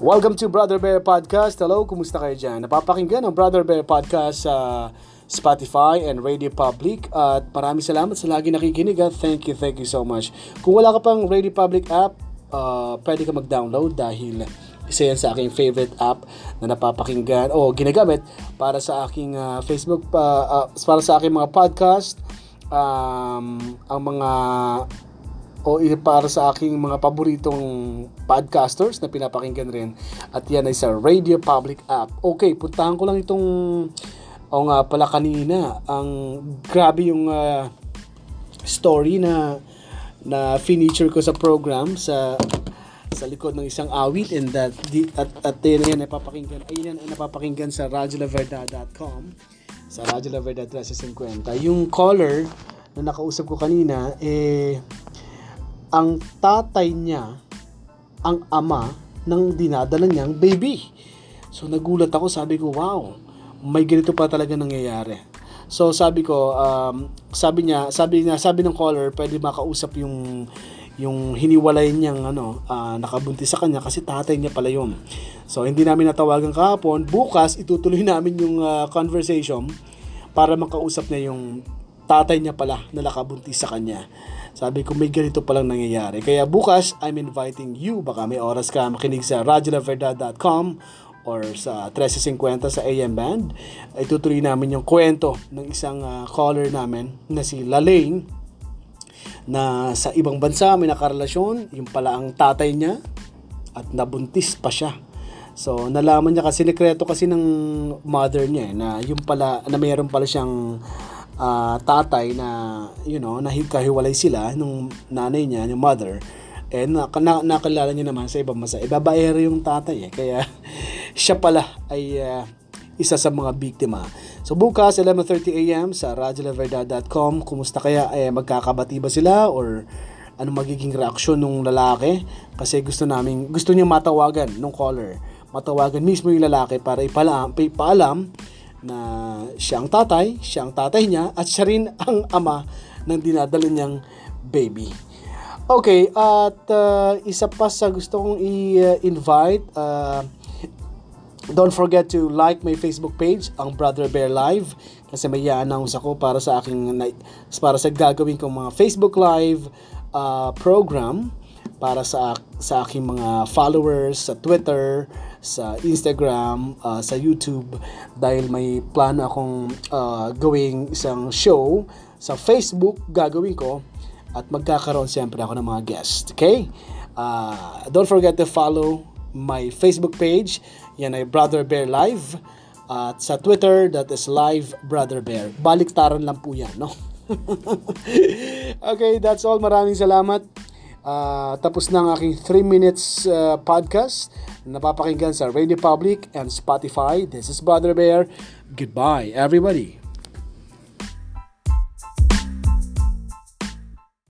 Welcome to Brother Bear Podcast. Hello, kumusta kayo dyan? Napapakinggan ang Brother Bear Podcast sa Spotify and Radio Public at maraming salamat sa lagi nakikinig at thank you, thank you so much. Kung wala ka pang Radio Public app, uh, pwede ka mag-download dahil isa yan sa aking favorite app na napapakinggan o ginagamit para sa aking uh, Facebook, uh, uh, para sa aking mga podcast, um, ang mga o para sa aking mga paboritong podcasters na pinapakinggan rin at yan ay sa Radio Public app. Okay, puntahan ko lang itong o nga pala kanina ang grabe yung uh, story na na feature ko sa program sa sa likod ng isang awit and that di, at at yan ay napapakinggan ay yan ay napapakinggan sa radiolaverdad.com sa Radyo La Verdad 1350 yung caller na nakausap ko kanina eh ang tatay niya ang ama ng dinadala niyang baby. So nagulat ako, sabi ko, wow, may ganito pa talaga nangyayari. So sabi ko, um, sabi niya, sabi niya, sabi ng caller, pwede makausap yung yung hiniwalay niyang ano, uh, nakabuntis sa kanya kasi tatay niya pala yun. So hindi namin natawagan kahapon. Bukas itutuloy namin yung uh, conversation para makausap niya yung tatay niya pala na nakabuntis sa kanya. Sabi ko, may ganito palang nangyayari. Kaya bukas, I'm inviting you, baka may oras ka makinig sa radiolaverdad.com or sa 1350 sa AM Band. Ay tutuloy namin yung kwento ng isang uh, caller namin na si Lalaine na sa ibang bansa may nakarelasyon, yung pala ang tatay niya at nabuntis pa siya. So, nalaman niya kasi, sekreto kasi ng mother niya eh, na yung pala, na mayroon pala siyang uh, tatay na you know nahikahiwalay sila nung nanay niya yung mother eh na, na, nakilala niyo naman sa ibang masa ibabaero yung tatay eh. Kaya siya pala ay uh, isa sa mga biktima. So bukas 11:30 AM sa radiolaverdad.com kumusta kaya? Eh magkakabati ba sila or ano magiging reaksyon ng lalaki? Kasi gusto namin gusto niya matawagan ng caller. Matawagan mismo yung lalaki para ipaalam, ipaalam na siya ang tatay, siya ang tatay niya, at siya rin ang ama ng dinadala niyang baby. Okay, at uh, isa pa sa gusto kong i-invite, uh, don't forget to like my Facebook page, ang Brother Bear Live, kasi may i-announce ako para sa aking, para sa gagawin kong mga Facebook Live uh, program para sa sa aking mga followers sa Twitter, sa Instagram, uh, sa YouTube dahil may plano akong uh, gawing isang show sa Facebook gagawin ko at magkakaroon siyempre ako ng mga guest. Okay? Uh, don't forget to follow my Facebook page. Yan ay Brother Bear Live. At sa Twitter, that is Live Brother Bear. Baliktaran lang po yan, no? okay, that's all. Maraming salamat. Uh, tapos na ang aking 3 minutes uh, podcast napapakinggan sa Radio Public and Spotify. This is Brother Bear. Goodbye, everybody.